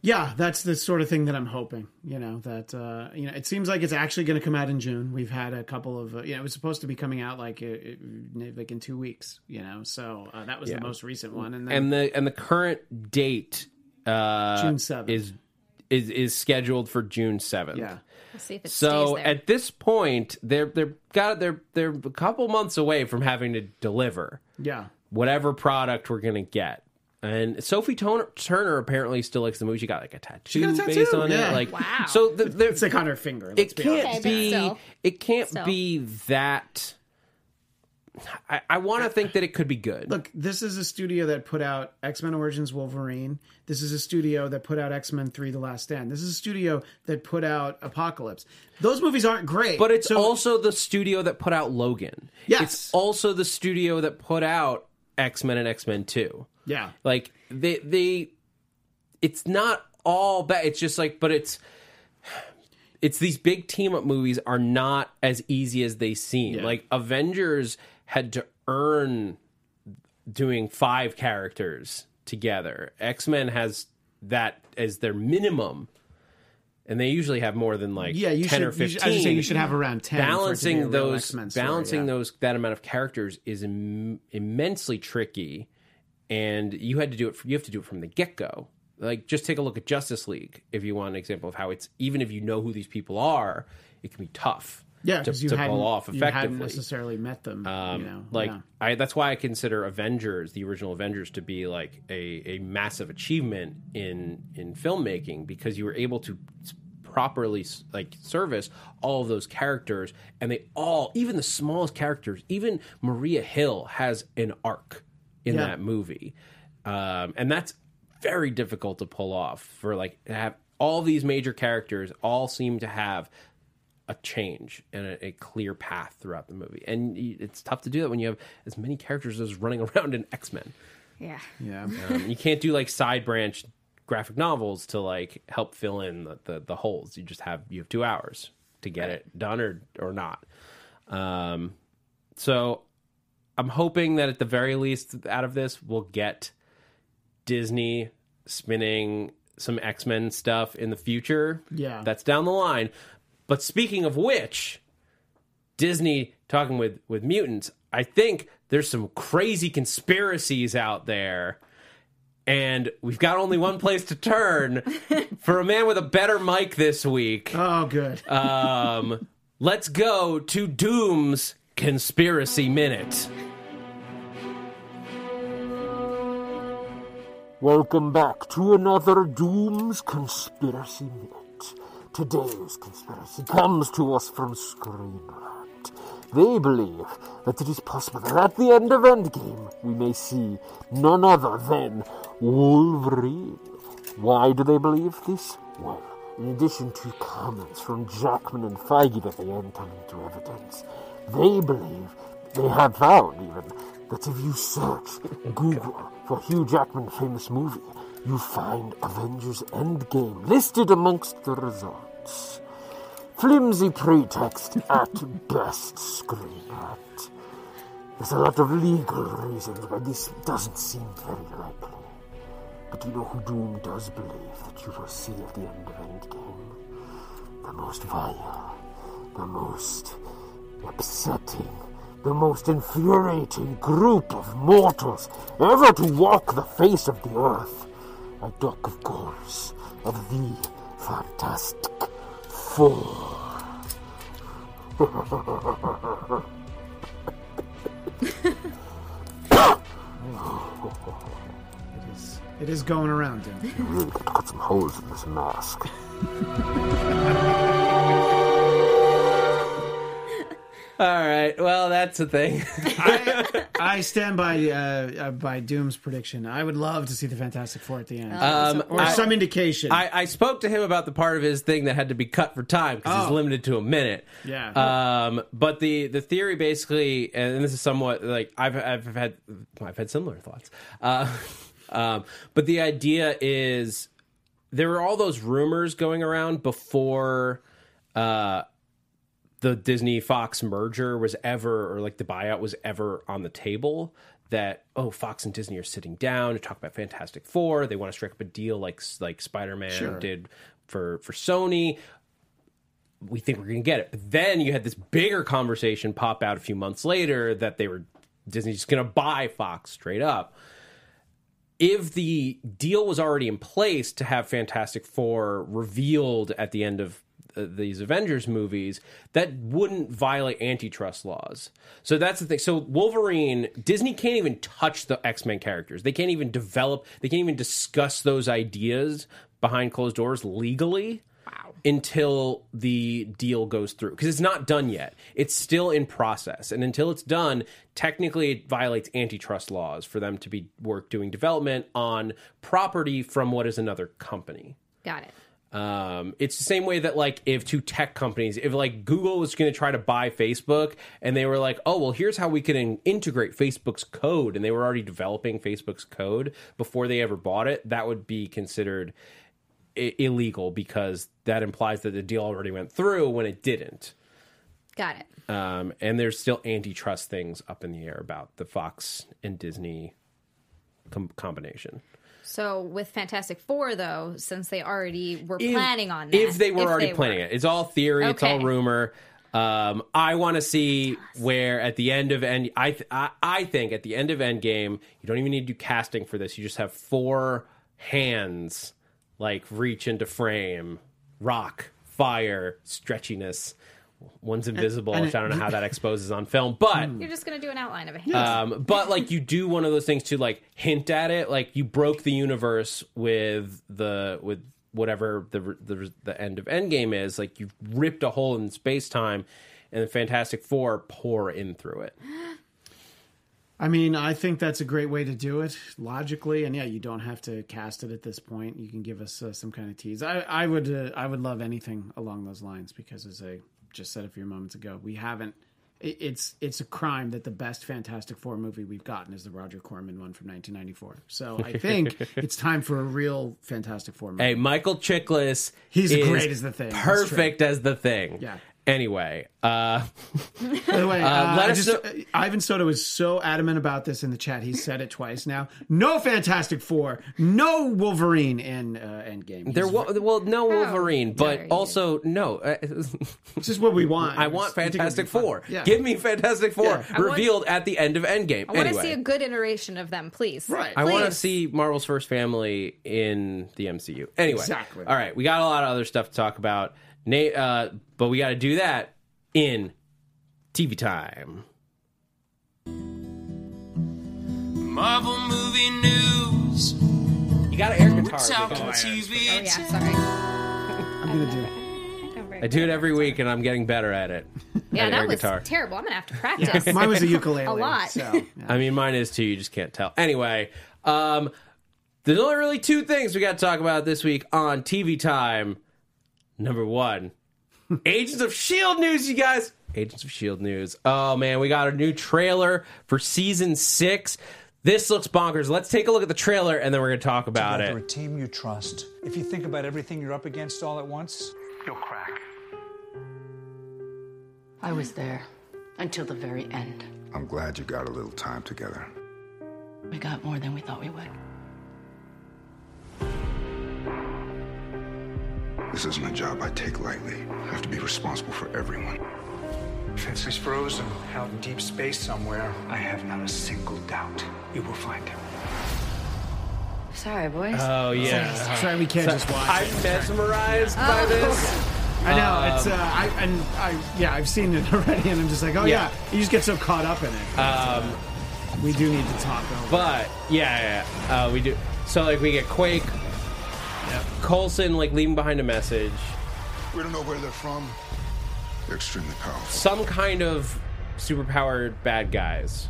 Yeah, that's the sort of thing that I'm hoping. You know that uh, you know it seems like it's actually going to come out in June. We've had a couple of uh, you know it was supposed to be coming out like uh, uh, like in two weeks. You know, so uh, that was the most recent one, and then and the and the current date uh June 7th. is is is scheduled for June 7th. yeah, We'll see if it So stays there. at this point, they're they're got they're they're a couple months away from having to deliver yeah, whatever product we're gonna get. And Sophie Turner, Turner apparently still likes the movie. She got like a tattoo, got a tattoo, based on yeah. it. Like Wow. So the, the, it's like on her finger. let's it be can't Okay, be it can't Still. be that. I, I want to think that it could be good. Look, this is a studio that put out X Men Origins Wolverine. This is a studio that put out X Men Three: The Last Stand. This is a studio that put out Apocalypse. Those movies aren't great, But it's So- also the studio that put out Logan. Yes. It's also the studio that put out X Men and X Men 2. yeah, Like, they, they, it's not all bad. It's just like, but it's, it's these big team up movies are not as easy as they seem. Yeah. Like, Avengers had to earn doing five characters together. X Men has that as their minimum. And they usually have more than like yeah. 10 should. or 15 You should, I was saying you should have around ten. for it to be a balancing those story, balancing yeah. those that amount of characters is Im- immensely tricky and you had to do it you have to do it from the get-go like just take a look at justice league if you want an example of how it's even if you know who these people are it can be tough Yeah, to, because you to pull off effectively. you hadn't necessarily met them. um, you know, like yeah. I, that's why I consider Avengers, the original Avengers, to be like a, a massive achievement in in filmmaking because you were able to properly like service all of those characters, and they all, even the smallest characters, even Maria Hill has an arc in Yeah. that movie, um, and that's very difficult to pull off for like to have all these major characters all seem to have a change and a, a clear path throughout the movie. And it's tough to do that when you have as many characters as running [LAUGHS] around in X Men. yeah. yeah. Um, you can't do like side branch graphic novels to like help fill in the, the, the holes. You just have you have two hours to get it done or or not. Um, so I'm hoping that at the very least out of this we'll get Disney spinning some X Men stuff in the future. Yeah. that's down the line. But speaking of which, Disney talking with with mutants, I think there's some crazy conspiracies out there. And we've got only one place to turn [LAUGHS] for a man with a better mic this week. Oh, good. Um, let's go to Doom's Conspiracy Minute. Welcome back to another Doom's Conspiracy Minute. Today's conspiracy comes to us from Screenrant. They believe that it is possible that at the end of Endgame we may see none other than Wolverine. Why do they believe this? Well, in addition to comments from Jackman and Feige that they enter into evidence, they believe, they have found even, that if you search Google for Hugh Jackman famous movie, you find Avengers Endgame listed amongst the results. Flimsy pretext at best, Screenrant. There's a lot of legal reasons why this doesn't seem very likely. But you know who Doom does believe that you will see at the end of Endgame? The most vile, the most upsetting, the most infuriating group of mortals ever to walk the face of the earth. I talk, of course, of the Fantastic It is, it is going around, him. You Really got to cut some holes in this mask. [LAUGHS] All right. Well, that's the thing. I, I stand by uh, uh, by Doom's prediction. I would love to see the Fantastic Four at the end, Um, or I- some indication. I, I spoke to him about the part of his thing that had to be cut for time because he's Oh. limited to a minute. Yeah. Um, but the the theory basically, and this is somewhat like I've I've had I've had similar thoughts. Uh, [LAUGHS] um, but the idea is there were all those rumors going around before. Uh, the Disney Fox merger was ever, or like the buyout was ever on the table. That oh, Fox and Disney are sitting down to talk about Fantastic Four. They want to strike up a deal like like Spider Man Sure. did for for Sony. We think we're going to get it. But then you had this bigger conversation pop out a few months later that they were Disney's just going to buy Fox straight up if the deal was already in place to have Fantastic Four revealed at the end of uh, these Avengers movies, that wouldn't violate antitrust laws. So that's the thing. So Wolverine, Disney can't even touch the X Men characters. They can't even develop. They can't even discuss those ideas behind closed doors legally. Until the deal goes through, because it's not done yet. It's still in process, and until it's done, technically it violates antitrust laws for them to be work doing development on property from what is another company. Got it. Um, it's the same way that like if two tech companies, if like Google was going to try to buy Facebook, and they were like, oh well, here's how we can in- integrate Facebook's code, and they were already developing Facebook's code before they ever bought it, that would be considered I- illegal because that implies that the deal already went through when it didn't. Got it. Um, and there's still antitrust things up in the air about the Fox and Disney com- combination. So with Fantastic Four, though, since they already were If- planning on that, If they were already planning were. it, it's all theory. It's all rumor. Um, I want to see where at the end of end. I, th- I I think at the end of Endgame, you don't even need to do casting for this. You just have four hands like reach into frame, rock, fire, stretchiness. One's invisible, and which I don't know how [LAUGHS] that exposes on film, but You're just gonna do an outline of a hand. um, but like you do one of those things to like hint at it, like you broke the universe with the with whatever the the the end of Endgame is. Like you've ripped a hole in space time, and the Fantastic Four pour in through it. I mean, I think that's a great way to do it logically, and yeah, you don't have to cast it at this point. You can give us uh, some kind of tease. I, I would, uh, I would love anything along those lines because, as I just said a few moments ago, we haven't. it- It's it's a crime that the best Fantastic Four movie we've gotten is the Roger Corman one from 1994. So I think [LAUGHS] it's time for a real Fantastic Four movie. Hey, Michael Chiklis, He's great as the Thing. Perfect as the thing. Yeah. Anyway, uh, By the way, [LAUGHS] uh, let I us just, know- uh, Ivan Soto is so adamant about this in the chat. He said it twice now. No Fantastic Four, no Wolverine in uh, Endgame. there He's- wa- well, no Wolverine, dare but also no. uh, It's just what we [LAUGHS] want. I want We think it would be Fantastic fun. Four. Yeah. Give me Fantastic Four Yeah. I want- revealed at the end of Endgame. I want to anyway. see a good iteration of them, please. Right. I want to Please. see Marvel's first family in the MCU. Anyway, Exactly. All right, we got a lot of other stuff to talk about, Nate, uh, but we got to do that in TV time. Marvel movie news. You got to air guitar. Talking Vic. TV. Oh yeah, sorry. [LAUGHS] I'm gonna do. it. I do it every week, and I'm getting better at it. Yeah, At that was guitar. terrible. I'm gonna have to practice. Yeah, [LAUGHS] mine was a [LAUGHS] ukulele. A lot. So, yeah. I mean, mine is too. You just can't tell. Anyway, um, there's only really two things we got to talk about this week on TV time. Number one, Agents of Shield news, you guys. Agents of Shield news. Oh man, we got a new trailer for season six. This looks bonkers. Let's take a look at the trailer and then we're going to talk about Together, it. a team you trust. If you think about everything you're up against all at once, You'll crack. I was there until the very end. I'm glad you got a little time together. We got more than we thought we would. This isn't a job I take lightly. I have to be responsible for everyone. If he's frozen out in deep space somewhere, I have not a single doubt you will find him. Sorry, boys. Oh yeah. Sorry, we can't just watch. I'm it. mesmerized by this. I know it's. Uh, I and I. Yeah, I've seen it [LAUGHS] already, and I'm just like, oh Yeah. yeah. You just get so caught up in it. Um, we do need to talk over. But yeah, yeah, uh, we do. So like we get Quake, Coulson like leaving behind a message, We don't know where they're from. They're extremely powerful. some kind of superpowered bad guys.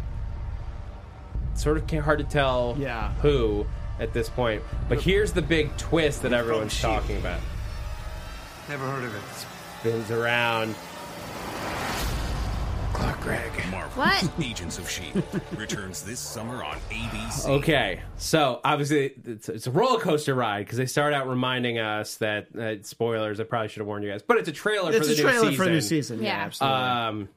Sort of hard to tell Yeah. who at this point. But here's the big twist that everyone's talking about. Never heard of it. Spins around. Clark Gregg. Marvel What? [LAUGHS] Agents of S.H.I.E.L.D. Returns this summer on ABC. Okay, so obviously it's, it's a roller coaster ride because they start out reminding us that uh, spoilers. I probably should have warned you guys, but it's a trailer It's for a the trailer new for the new season. season. Yeah, Yeah. absolutely. Um,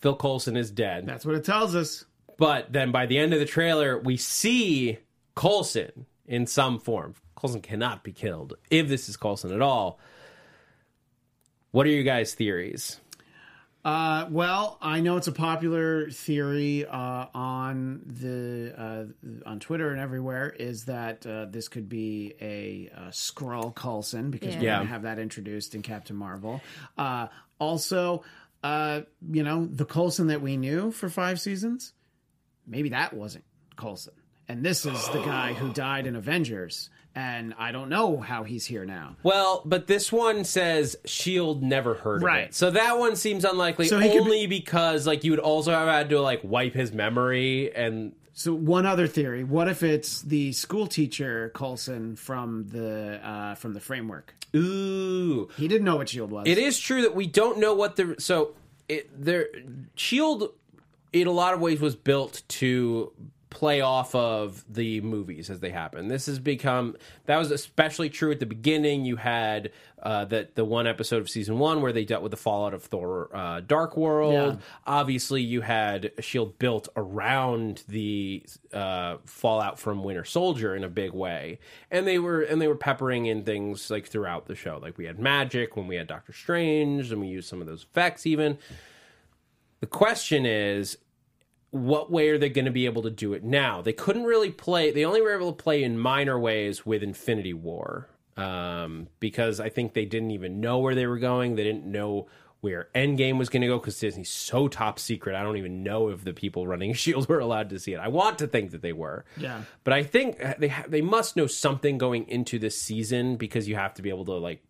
Phil Coulson is dead, That's what it tells us. but then by the end of the trailer, we see Coulson in some form. Coulson cannot be killed if this is Coulson at all. What are you guys' theories? Uh, well, I know it's a popular theory uh, on the uh, on Twitter and everywhere is that uh, this could be a, uh Skrull Coulson because Yeah. we're Yeah. going to have that introduced in Captain Marvel. Uh, also, uh, you know, the Coulson that we knew for five seasons, maybe that wasn't Coulson, and this is the guy who died in Avengers. And I don't know how he's here now. Well, but this one says Shield never heard of Right. it, so that one seems unlikely. So only because like you would also have had to like wipe his memory and So one other theory: what if it's the school teacher Coulson from the uh, from the framework? ooh, He didn't know what Shield was. It is true that we don't know what the so it there Shield in a lot of ways was built to play off of the movies as they happen. This has become that was especially true at the beginning. You had uh, that the one episode of season one where they dealt with the fallout of Thor: uh, Dark World. Yeah. Obviously, you had a Shield built around the uh, fallout from Winter Soldier in a big way, and they were and they were peppering in things like throughout the show. Like we had magic when we had Doctor Strange, and we used some of those effects even. The question is, what way are they going to be able to do it now? They couldn't really play. They only were able to play in minor ways with Infinity War um, because I think they didn't even know where they were going. They didn't know where Endgame was going to go because Disney's so top secret. I don't even know if the people running [LAUGHS] Shield were allowed to see it. I want to think that they were. Yeah. But I think they ha- they must know something going into this season because you have to be able to like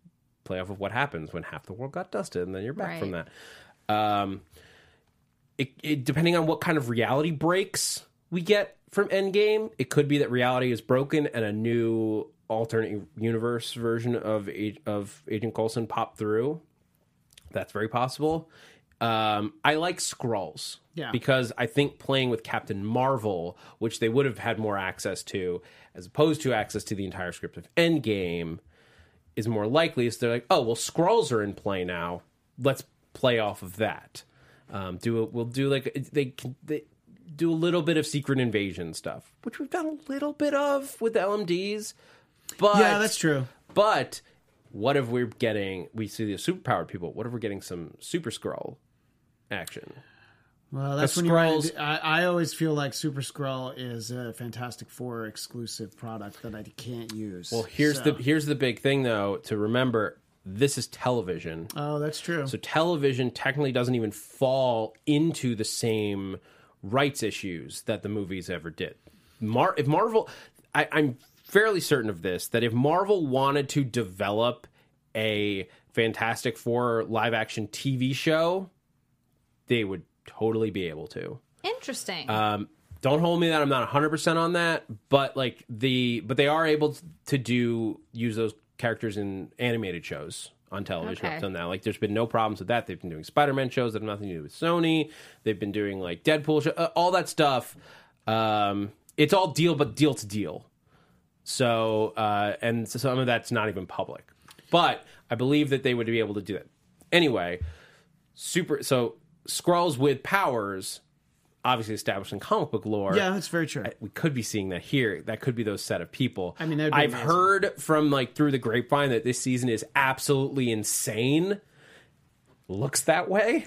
play off of what happens when half the world got dusted and then you're back from that. Um, it, it depending on what kind of reality breaks we get from Endgame, it could be that reality is broken and a new alternate universe version of of Agent Coulson popped through. That's very possible. Um, I like Skrulls Yeah. because I think playing with Captain Marvel, which they would have had more access to, as opposed to access to the entire script of Endgame, is more likely. So they're like, oh well, Skrulls are in play now. Let's play off of that. Um, do a, we'll do like they can they do a little bit of secret invasion stuff, which we've done a little bit of with the LMDs. But Yeah, that's true. But what if we're getting? We see the superpowered people. What if we're getting some Super Skrull action? Well, that's when you I, I always feel like Super Skrull is a Fantastic Four exclusive product that I can't use. Well, here's So- the here's the big thing though to remember. This is television. Oh, that's true. So television technically doesn't even fall into the same rights issues that the movies ever did. Mar- if Marvel, I, I'm fairly certain of this that if Marvel wanted to develop a Fantastic Four live action TV show, they would totally be able to. Interesting. Um, don't hold me that I'm not 100 percent on that, but like the but they are able to do use those characters in animated shows on television Okay. up till now. Like there's been no problems with that. They've been doing Spider-Man shows that have nothing to do with Sony. They've been doing like Deadpool show, uh, all that stuff. Um, it's all deal but deal to deal. So uh, and so some of that's not even public, but I believe that they would be able to do that anyway. Super. So Skrulls with powers, obviously established in comic book lore. Yeah, that's very true. we could be seeing that here. That could be those set of people. I mean, I've amazing. heard from like through the grapevine that this season is absolutely insane. Looks that way.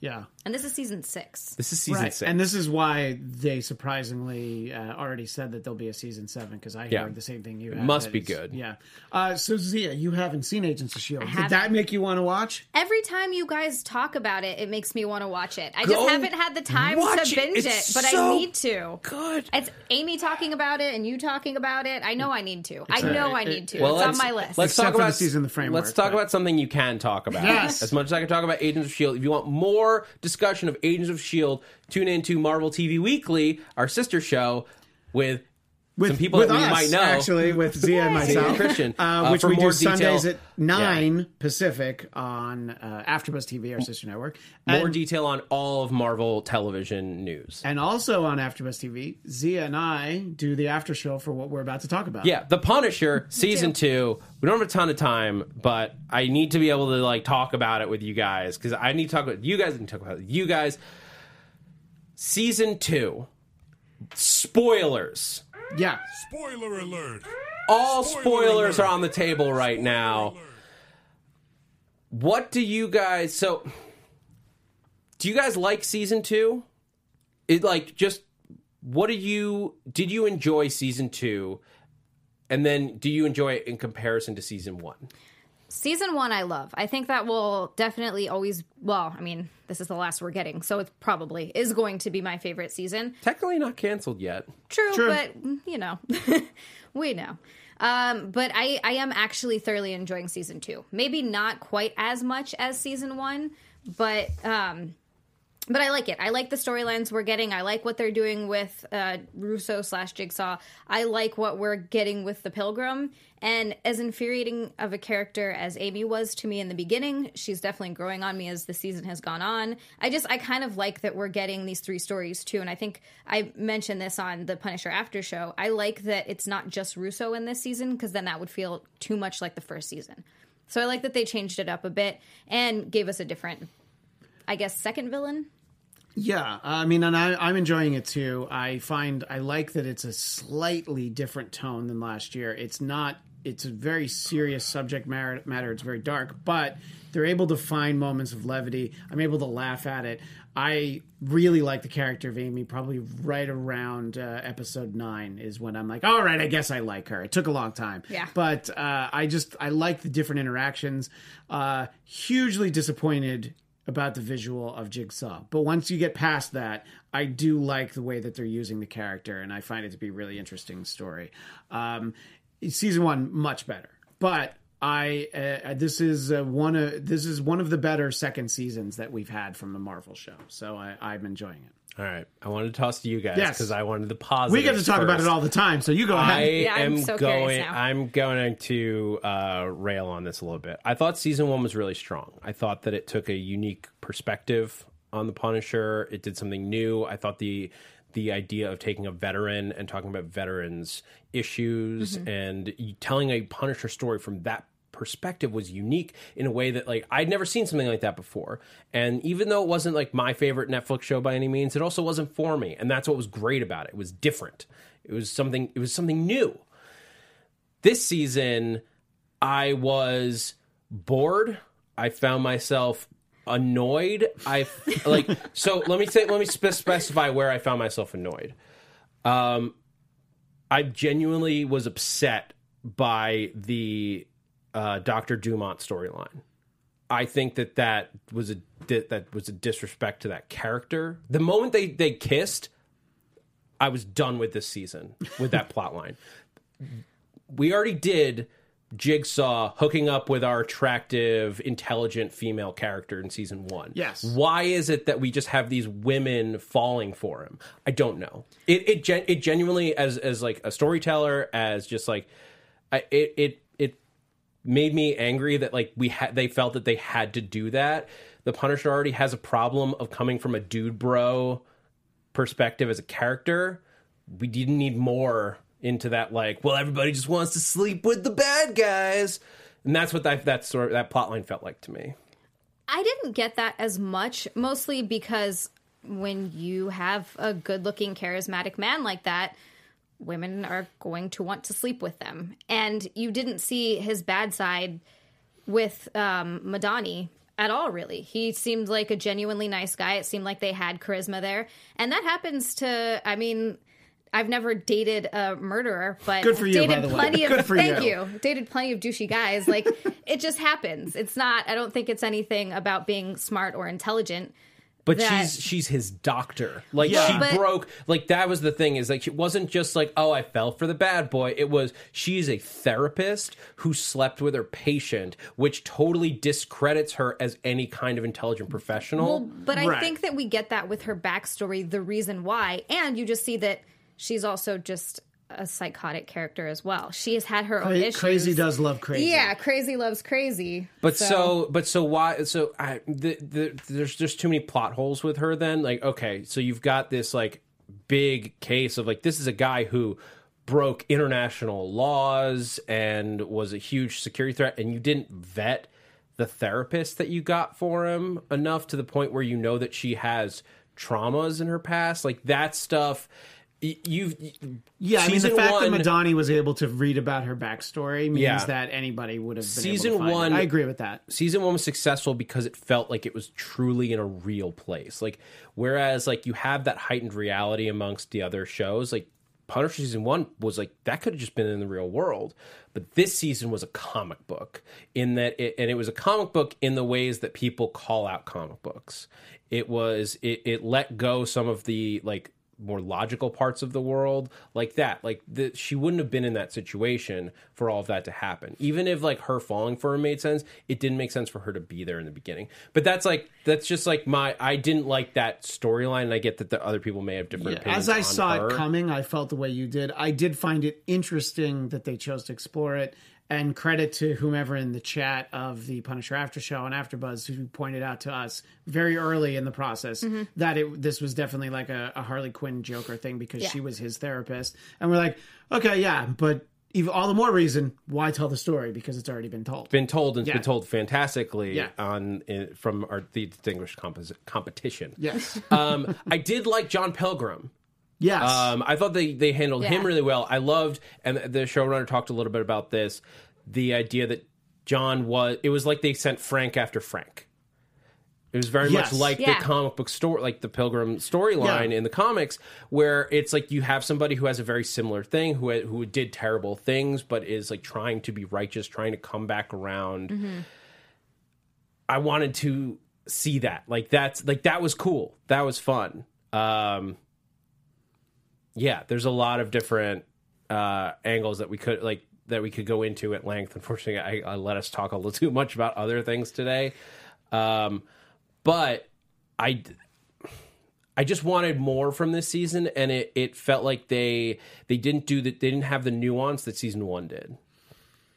yeah. And this is season six. This is season right. six, And this is why they surprisingly uh, already said that there'll be a season seven because I Yeah. heard the same thing you It had. must be good. Yeah. Uh, so Zia, you haven't seen Agents of Shield. Did that make you want to watch? Every time you guys talk about it, it makes me want to watch it. I Go just haven't had the time to binge it, It's but so I need to. good. It's Amy talking about it and you talking about it. I know I need to. I know I need to. Well, it's on my list. Let's Except talk for the about season of the framework, Let's talk but- about something you can talk about. Yes. As much as I can talk about Agents of Shield, if you want more discussion of Agents of S.H.I.E.L.D., tune into Marvel TV Weekly, our sister show, with, some people with that we us, might know. actually with Zia and myself, and Christian, uh, uh, which for we more do Sundays at nine Pacific on uh, AfterBuzz TV, our sister network. More And- detail on all of Marvel television news. And also on AfterBuzz TV, Zia and I do the after show for what we're about to talk about. Yeah, The Punisher [LAUGHS] season two. We don't have a ton of time, but I need to be able to like talk about it with you guys because I need to talk about you guys. I need to talk about it you guys. Season two. Spoilers. Yeah. Spoiler alert. All spoilers are on the table right now. What do you guys so do you guys like season 2? It like just what do you did you enjoy season 2? And then do you enjoy it in comparison to season 1? Season one, I love. I think that will definitely always. Well, I mean, this is the last we're getting, so it probably is going to be my favorite season. Technically not canceled yet. True, True. but mm, you know, [LAUGHS] we know. Um, but I, I am actually thoroughly enjoying season two. Maybe not quite as much as season one, but um, but I like it. I like the storylines we're getting. I like what they're doing with uh, Russo slash Jigsaw. I like what we're getting with the Pilgrim. And as infuriating of a character as Amy was to me in the beginning, she's definitely growing on me as the season has gone on. I just, I kind of like that we're getting these three stories too. And I think I mentioned this on the Punisher After Show. I like that it's not just Russo in this season because then that would feel too much like the first season. So I like that they changed it up a bit and gave us a different I guess second villain. Yeah, I mean, and I, I'm enjoying it too. I find I like that it's a slightly different tone than last year. It's not. It's a very serious subject matter. matter. It's very dark, but they're able to find moments of levity. I'm able to laugh at it. I really like the character of Amy. Probably right around uh, episode nine is when I'm like, all right, I guess I like her. It took a long time, Yeah. but uh, I just I like the different interactions. Uh, hugely disappointed about the visual of Jigsaw, but once you get past that, I do like the way that they're using the character, and I find it to be a really interesting story. Um, season one much better, but. I uh, this is uh, one of this is one of the better second seasons that we've had from the Marvel show, so I, I'm enjoying it. All right. I wanted to toss to you guys Yes. because I wanted the positive. We get to talk about it all the time, so you go ahead. I Yeah, I'm am so going. I'm going to uh, rail on this a little bit. I thought season one was really strong. I thought that it took a unique perspective on the Punisher. It did something new. I thought the the idea of taking a veteran and talking about veterans issues Mm-hmm. and telling a Punisher story from that perspective was unique in a way that like I'd never seen something like that before. And even though it wasn't like my favorite Netflix show by any means, it also wasn't for me. And that's what was great about it. It was different. It was something it was something new. This season I was bored. I found myself annoyed. I like [LAUGHS] so let me say let me spe- specify where I found myself annoyed. Um I genuinely was upset by the uh, Doctor Dumont storyline. I think that that was a that, that was a disrespect to that character. The moment they they kissed, I was done with this season with that [LAUGHS] plot line. We already did Jigsaw hooking up with our attractive, intelligent female character in season one. Yes. Why is it that we just have these women falling for him? I don't know. It it gen- it genuinely as as like a storyteller, as just like I, it it made me angry that like we had they felt that they had to do that. The Punisher already has a problem of coming from a dude bro perspective as a character. We didn't need more into that like, well, everybody just wants to sleep with the bad guys. And that's what that that sort of, that plotline felt like to me. I didn't get that as much, mostly because when you have a good looking, charismatic man like that, women are going to want to sleep with them. And you didn't see his bad side with um, Madani at all, really. He seemed like a genuinely nice guy. It seemed like they had charisma there. And that happens to, I mean, I've never dated a murderer, but Good for you, dated the way. plenty of thank you. you. Dated plenty of douchey guys. Like [LAUGHS] it just happens. It's not. I don't think it's anything about being smart or intelligent. But that- she's she's his doctor. Like Yeah. she But- broke. Like that was the thing is like it wasn't just like oh I fell for the bad boy. It was she's a therapist who slept with her patient, which totally discredits her as any kind of intelligent professional. Well, but I think that we get that with her backstory, the reason why, and you just see that she's also just a psychotic character as well. She has had her own Cra- issues. Crazy does love crazy. Yeah, crazy loves crazy. But so, but so why? So I, the, the, there's just too many plot holes with her. Then, like, okay, so you've got this like big case of like this is a guy who broke international laws and was a huge security threat, and you didn't vet the therapist that you got for him enough to the point where you know that she has traumas in her past, like that stuff. You've Yeah, I mean, the fact one- that Madani was able to read about her backstory means Yeah. that anybody would have been Season able to find one- It. I agree with that. season one was successful because it felt like it was truly in a real place. Like whereas like you have that heightened reality amongst the other shows, like Punisher season one was like that could have just been in the real world. But this season was a comic book in that it and it was a comic book in the ways that people call out comic books. It was it, it let go some of the like more logical parts of the world like that like the, she wouldn't have been in that situation for all of that to happen even if like her falling for him made sense it didn't make sense for her to be there in the beginning but that's like that's just like my i didn't like that storyline and i get that the other people may have different Yeah, opinions as I saw her. it coming, I felt the way you did. I did find it interesting that they chose to explore it. And credit to whomever in the chat of the Punisher After Show and AfterBuzz who pointed out to us very early in the process Mm-hmm. that it this was definitely like a, a Harley Quinn Joker thing because Yeah. she was his therapist. And we're like, okay, yeah, but even all the more reason why tell the story because it's already been told. been told and it's Yeah. been told fantastically Yeah. on in, from our the distinguished compos- competition Yes. [LAUGHS] um i did like john pilgrim Yes. Um, I thought they, they handled him really well. I loved, and the showrunner talked a little bit about this, the idea that John was, it was like they sent Frank after Frank. It was very Yes. much like Yeah. the comic book story, like the Pilgrim storyline Yeah. in the comics, where it's like you have somebody who has a very similar thing, who who did terrible things, but is like trying to be righteous, trying to come back around. I wanted to see that, like that's like that was cool, that was fun. Um, yeah, there's a lot of different uh, angles that we could like that we could go into at length. Unfortunately, I, I let us talk a little [LAUGHS] too much about other things today, um, but I I just wanted more from this season, and it, it felt like they they didn't do that. They didn't have the nuance that season one did,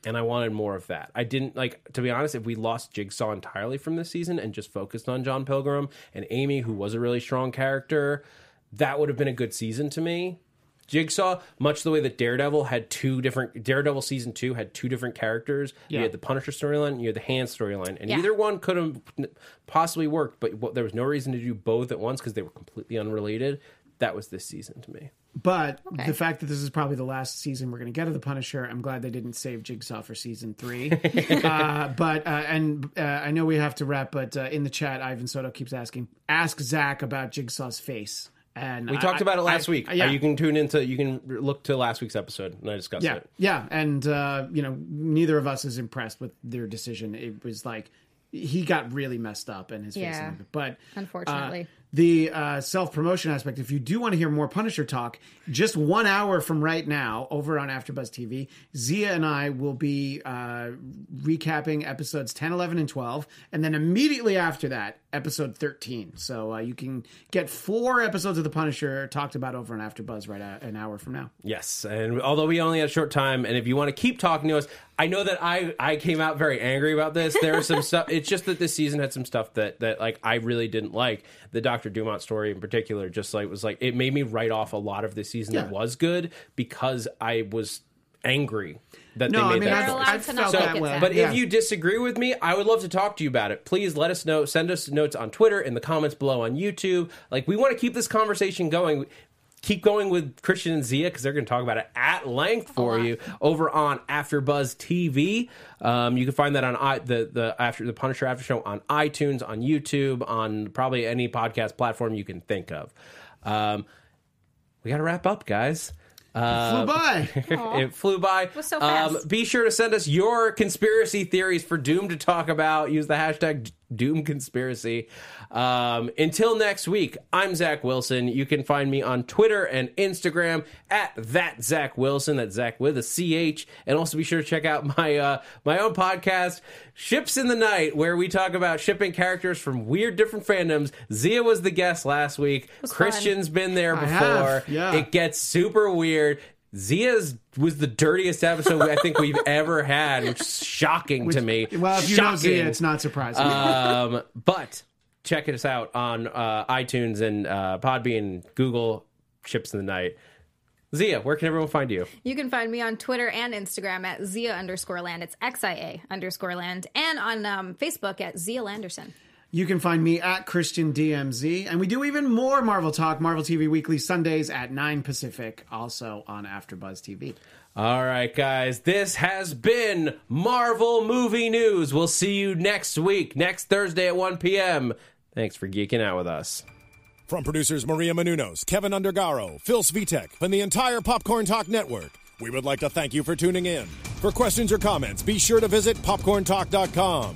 and I wanted more of that. I didn't like to be honest. If we lost Jigsaw entirely from this season and just focused on John Pilgrim and Amy, who was a really strong character, that would have been a good season to me. Jigsaw, much the way that Daredevil had two different Daredevil season two had two different characters. You had the Punisher storyline, you had the Hand storyline, and Yeah. either one could have possibly worked, but there was no reason to do both at once because they were completely unrelated. That was this season to me. But the fact that this is probably the last season we're going to get of the Punisher, I'm glad they didn't save Jigsaw for season three. [LAUGHS] uh, but uh, and uh, I know we have to wrap, but uh, in the chat, Ivan Soto keeps asking, ask Zach about Jigsaw's face. And We I- talked about it last I- week. yeah, Uh, You can tune into, you can look to last week's episode, and I discussed yeah, it. yeah, and uh, you know, neither of us is impressed with their decision. It was like he got really messed up in his face, Yeah. and- but Unfortunately. uh, the uh, self promotion aspect. If you do want to hear more Punisher talk, just one hour from right now, over on AfterBuzz TV, Zia and I will be uh, recapping episodes 10, 11, and 12, and then immediately after that, episode 13. So uh, you can get four episodes of the Punisher talked about over on AfterBuzz right a- an hour from now. Yes, and although we only had a short time, and if you want to keep talking to us, I know that I I came out very angry about this. There was some [LAUGHS] stuff. It's just that this season had some stuff that that like I really didn't like. The Doctor Dumont story in particular, just like was like it made me write off a lot of the season that was good because I was angry that No, they I made mean, that I've, choice. I've felt like that way. But Yeah. if you disagree with me, I would love to talk to you about it. Please let us know. Send us notes on Twitter, in the comments below on YouTube. Like, we want to keep this conversation going. Keep going with Christian and Zia because they're going to talk about it at length for you over on AfterBuzz TV. Um, you can find that on I, the the after the Punisher After Show on iTunes, on YouTube, on probably any podcast platform you can think of. Um, we got to wrap up, guys. Uh, flew by. [LAUGHS] it flew by. was so Um, fast. be sure to send us your conspiracy theories for Doom to talk about. Use the hashtag Doom Conspiracy. Um, until next week, I'm Zach Wilson. You can find me on Twitter and Instagram at that Zach Wilson. That's Zach with a CH. And also be sure to check out my uh, my own podcast, Ships in the Night, where we talk about shipping characters from weird different fandoms. Zia was the guest last week. was fun. Christian's been there before. yeah. It gets super weird. Zia's was the dirtiest episode I think we've ever had, which is shocking to me. Well, if you shocking. know Zia, it's not surprising. Um, but check us out on uh, iTunes and uh, Podbean, Google, Ships in the Night. Zia, where can everyone find you? You can find me on Twitter and Instagram at Zia underscore land. It's XIA underscore land. And on um, Facebook at Zia Landerson. You can find me at Christian DMZ, and we do even more Marvel Talk, Marvel TV Weekly Sundays at 9 Pacific, also on AfterBuzz TV. All right, guys, this has been Marvel Movie News. We'll see you next week, next Thursday at 1 p.m. Thanks for geeking out with us. From producers Maria Menounos, Kevin Undergaro, Phil Svitek, and the entire Popcorn Talk Network, we would like to thank you for tuning in. For questions or comments, be sure to visit popcorntalk.com.